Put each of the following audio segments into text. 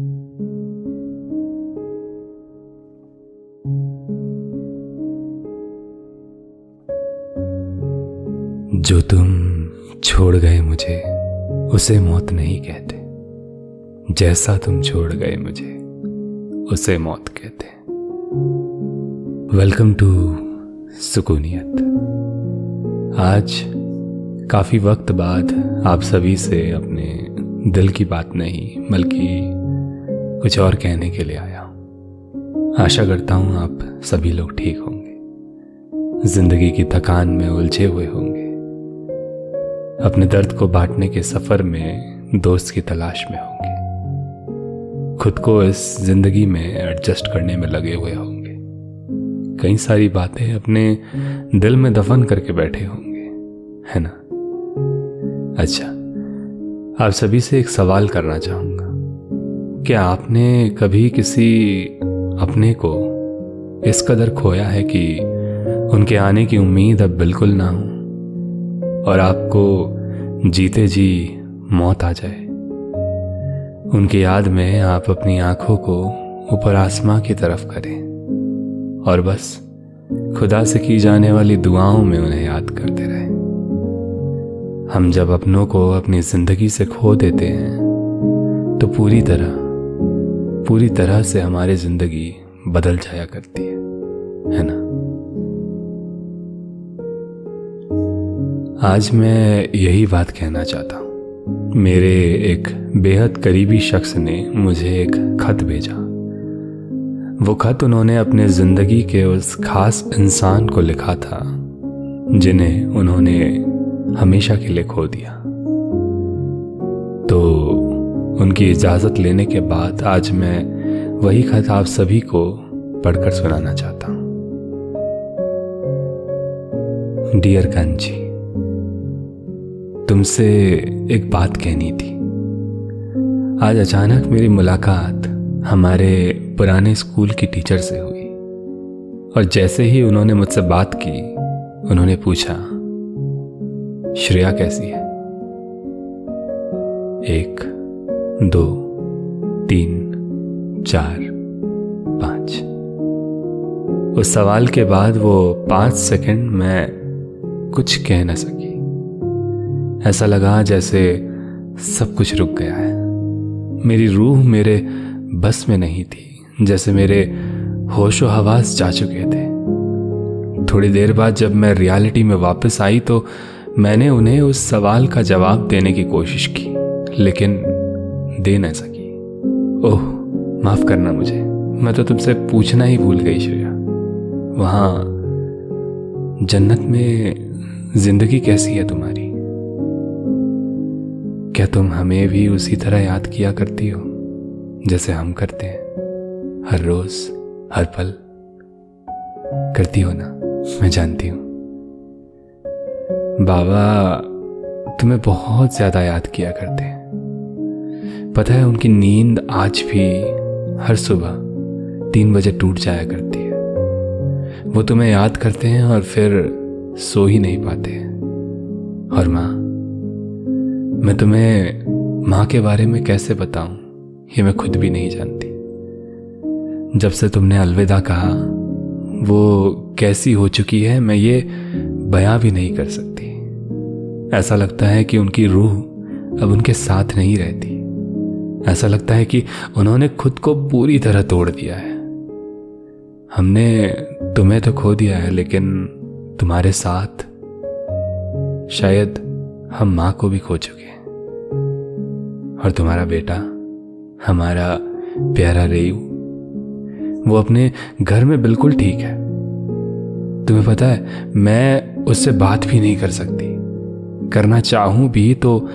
जो तुम छोड़ गए मुझे, उसे मौत नहीं कहते। जैसा तुम छोड़ गए मुझे, उसे मौत कहते। वेलकम टू सुकूनियत। आज काफ़ी वक्त बाद आप सभी से अपने दिल की बात नहीं, बल्कि कुछ और कहने के लिए आया हूँ। आशा करता हूँ आप सभी लोग ठीक होंगे। ज़िंदगी की थकान में उलझे हुए होंगे। अपने दर्द को बांटने के सफ़र में दोस्त की तलाश में होंगे। खुद को इस ज़िंदगी में एडजस्ट करने में लगे हुए होंगे। कई सारी बातें अपने दिल में दफन करके बैठे होंगे, है ना? अच्छा आप सभी से एक सवाल करना चाहूँगा। क्या आपने कभी किसी अपने को इस कदर खोया है कि उनके आने की उम्मीद अब बिल्कुल ना हो और आपको जीते जी मौत आ जाए? उनकी याद में आप अपनी आँखों को ऊपर आसमां की तरफ़ करें और बस खुदा से की जाने वाली दुआओं में उन्हें याद करते रहें। हम जब अपनों को अपनी ज़िंदगी से खो देते हैं तो पूरी तरह पूरी तरह से हमारी ज़िंदगी बदल जाया करती है है ना? आज मैं यही बात कहना चाहता हूँ। मेरे एक बेहद करीबी शख्स ने मुझे एक खत भेजा। वो खत उन्होंने अपने ज़िंदगी के उस खास इंसान को लिखा था, जिन्हें उन्होंने हमेशा के लिए खो दिया। तो उनकी इजाज़त लेने के बाद आज मैं वही खत आप सभी को पढ़कर सुनाना चाहता हूँ। डियर कंची तुमसे एक बात कहनी थी। आज अचानक मेरी मुलाकात हमारे पुराने स्कूल की टीचर से हुई। और जैसे ही उन्होंने मुझसे बात की, उन्होंने पूछा, श्रेया कैसी है? एक दो, तीन, चार, पाँच। उस सवाल के बाद वो पाँच सेकंड में कुछ कह न सकी। ऐसा लगा जैसे सब कुछ रुक गया है। मेरी रूह मेरे बस में नहीं थी, जैसे मेरे होशो हवास जा चुके थे। थोड़ी देर बाद जब मैं रियलिटी में वापस आई तो मैंने उन्हें उस सवाल का जवाब देने की कोशिश की, लेकिन दे न सकी ओह, माफ़ करना मुझे। मैं तो तुमसे पूछना ही भूल गई, श्रेया। वहाँ, जन्नत में ज़िंदगी कैसी है तुम्हारी? क्या तुम हमें भी उसी तरह याद किया करती हो, जैसे हम करते हैं? हर रोज, हर पल। करती हो ना? मैं जानती हूँ। बाबा, तुम्हें बहुत ज़्यादा याद किया करते हैं। पता है उनकी नींद आज भी हर सुबह तीन बजे टूट जाया करती है। वो तुम्हें याद करते हैं और फिर सो ही नहीं पाते। और माँ, मैं तुम्हें माँ के बारे में कैसे बताऊँ, ये मैं खुद भी नहीं जानती। जब से तुमने अलविदा कहा, वो कैसी हो चुकी है, मैं ये बयां भी नहीं कर सकती। ऐसा लगता है कि उनकी रूह अब उनके साथ नहीं रहती। ऐसा लगता है कि उन्होंने खुद को पूरी तरह तोड़ दिया है। हमने तुम्हें तो खो दिया है, लेकिन तुम्हारे साथ शायद हम माँ को भी खो चुके हैं। और तुम्हारा बेटा, हमारा प्यारा रेयू, वो अपने घर में बिल्कुल ठीक है। तुम्हें पता है, मैं उससे बात भी नहीं कर सकती। करना चाहूँ भी तो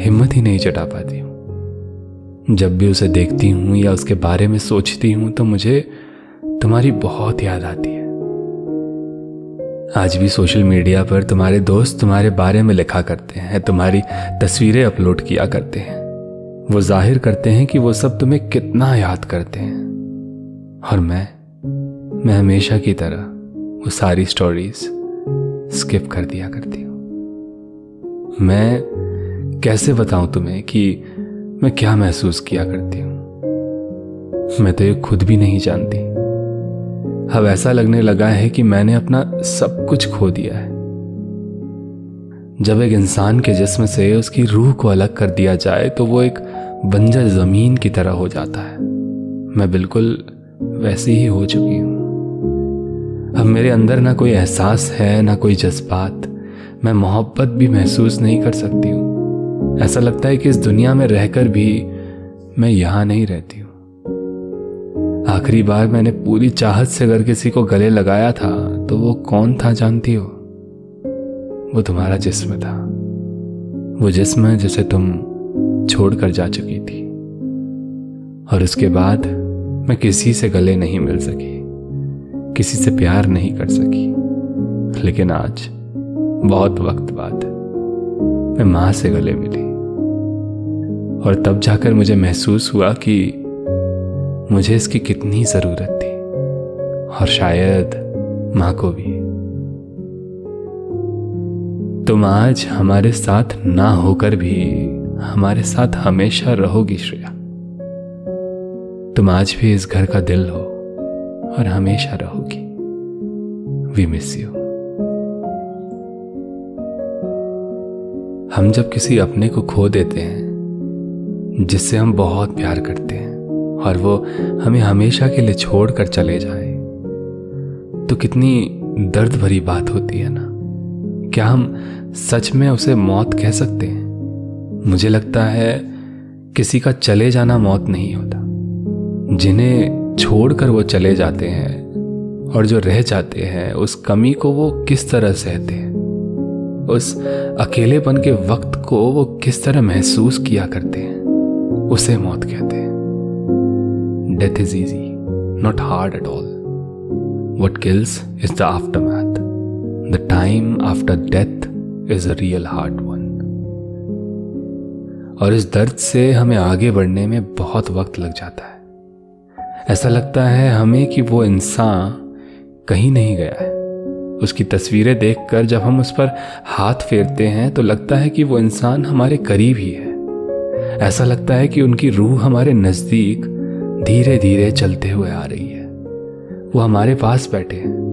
हिम्मत ही नहीं चटा पाती। जब भी उसे देखती हूँ या उसके बारे में सोचती हूँ तो मुझे तुम्हारी बहुत याद आती है। आज भी सोशल मीडिया पर तुम्हारे दोस्त तुम्हारे बारे में लिखा करते हैं, तुम्हारी तस्वीरें अपलोड किया करते हैं। वो ज़ाहिर करते हैं कि वो सब तुम्हें कितना याद करते हैं। और मैं मैं हमेशा की तरह वो सारी स्टोरीज स्किप कर दिया करती हूँ। मैं कैसे बताऊँ तुम्हें कि मैं क्या महसूस किया करती हूँ? मैं तो ये खुद भी नहीं जानती। अब ऐसा लगने लगा है कि मैंने अपना सब कुछ खो दिया है। जब एक इंसान के जिस्म से उसकी रूह को अलग कर दिया जाए तो वो एक बंजर ज़मीन की तरह हो जाता है। मैं बिल्कुल वैसी ही हो चुकी हूँ। अब मेरे अंदर ना कोई एहसास है, ना कोई जज्बात। मैं मोहब्बत भी महसूस नहीं कर सकती हूँ। ऐसा लगता है कि इस दुनिया में रहकर भी मैं यहाँ नहीं रहती हूँ। आखिरी बार मैंने पूरी चाहत से अगर किसी को गले लगाया था तो वो कौन था जानती हो? वो तुम्हारा जिस्म था। वो जिस्म है जिसे तुम छोड़कर जा चुकी थी। और उसके बाद मैं किसी से गले नहीं मिल सकी, किसी से प्यार नहीं कर सकी। लेकिन आज बहुत वक्त बाद मैं माँ से गले मिली। और तब जाकर मुझे महसूस हुआ कि मुझे इसकी कितनी ज़रूरत थी। और शायद माँ को भी। तुम आज हमारे साथ ना होकर भी हमारे साथ हमेशा रहोगी श्रेया। तुम आज भी इस घर का दिल हो और हमेशा रहोगी। वी मिस यू हम जब किसी अपने को खो देते हैं जिससे हम बहुत प्यार करते हैं और वो हमें हमेशा के लिए छोड़कर चले जाए। तो कितनी दर्द भरी बात होती है ना? क्या हम सच में उसे मौत कह सकते हैं? मुझे लगता है किसी का चले जाना मौत नहीं होता। जिन्हें छोड़कर वो चले जाते हैं और जो रह जाते हैं, उस कमी को वो किस तरह सहते हैं? उस अकेलेपन के वक्त को वो किस तरह महसूस किया करते हैं? उसे मौत कहते हैं। Death is easy not hard at all what kills is the aftermath the time after death is a real hard one और इस दर्द से हमें आगे बढ़ने में बहुत वक्त लग जाता है। ऐसा लगता है हमें कि वो इंसान कहीं नहीं गया है। उसकी तस्वीरें देखकर जब हम उस पर हाथ फेरते हैं तो लगता है कि वो इंसान हमारे करीब ही है। ऐसा लगता है कि उनकी रूह हमारे नज़दीक धीरे धीरे चलते हुए आ रही है। वो हमारे पास बैठे हैं।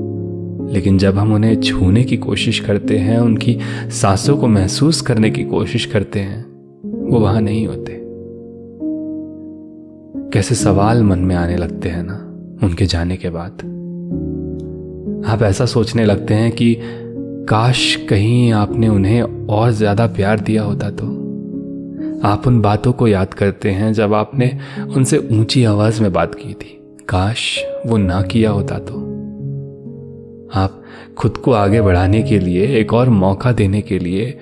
लेकिन जब हम उन्हें छूने की कोशिश करते हैं, उनकी सांसों को महसूस करने की कोशिश करते हैं, वो वहाँ नहीं होते। कैसे सवाल मन में आने लगते हैं ना, उनके जाने के बाद? आप ऐसा सोचने लगते हैं कि, काश कहीं आपने उन्हें और ज़्यादा प्यार दिया होता तो। आप उन बातों को याद करते हैं जब आपने उनसे ऊँची आवाज़ में बात की थी। काश वो ना किया होता तो। आप खुद को आगे बढ़ाने के लिए, एक और मौका देने के लिए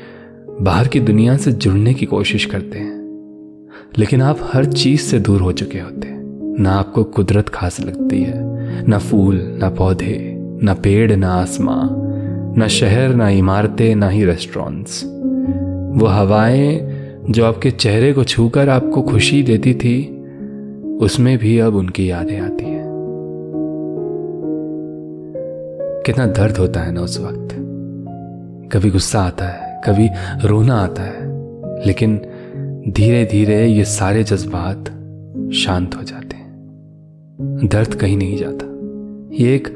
बाहर की दुनिया से जुड़ने की कोशिश करते हैं। लेकिन आप हर चीज़ से दूर हो चुके होते हैं। ना आपको कुदरत खास लगती है, ना फूल, ना पौधे, ना पेड़, ना आसमां, ना शहर, ना इमारतें, ना ही रेस्टोरेंट्स वो हवाएँ जो आपके चेहरे को छूकर आपको खुशी देती थी, उसमें भी अब उनकी यादें आती हैं। कितना दर्द होता है ना उस वक्त। कभी गुस्सा आता है, कभी रोना आता है, लेकिन धीरे धीरे ये सारे जज्बात शांत हो जाते हैं। दर्द कहीं नहीं जाता। ये एक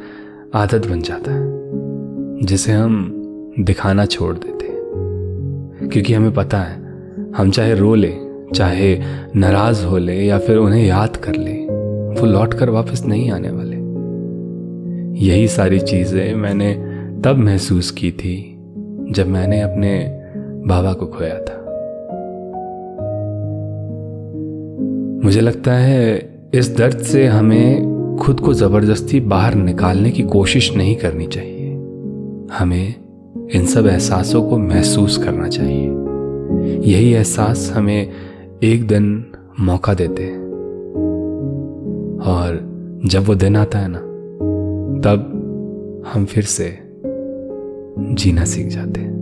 आदत बन जाता है, जिसे हम दिखाना छोड़ देते हैं, क्योंकि हमें पता है हम चाहे रो ले, चाहे नाराज़ हो ले या फिर उन्हें याद कर ले, वो लौट कर वापस नहीं आने वाले। यही सारी चीज़ें मैंने तब महसूस की थी जब मैंने अपने बाबा को खोया था। मुझे लगता है इस दर्द से हमें खुद को ज़बरदस्ती बाहर निकालने की कोशिश नहीं करनी चाहिए। हमें इन सब एहसासों को महसूस करना चाहिए। यही एहसास हमें एक दिन मौका देते हैं। और जब वो दिन आता है ना, तब हम फिर से जीना सीख जाते हैं।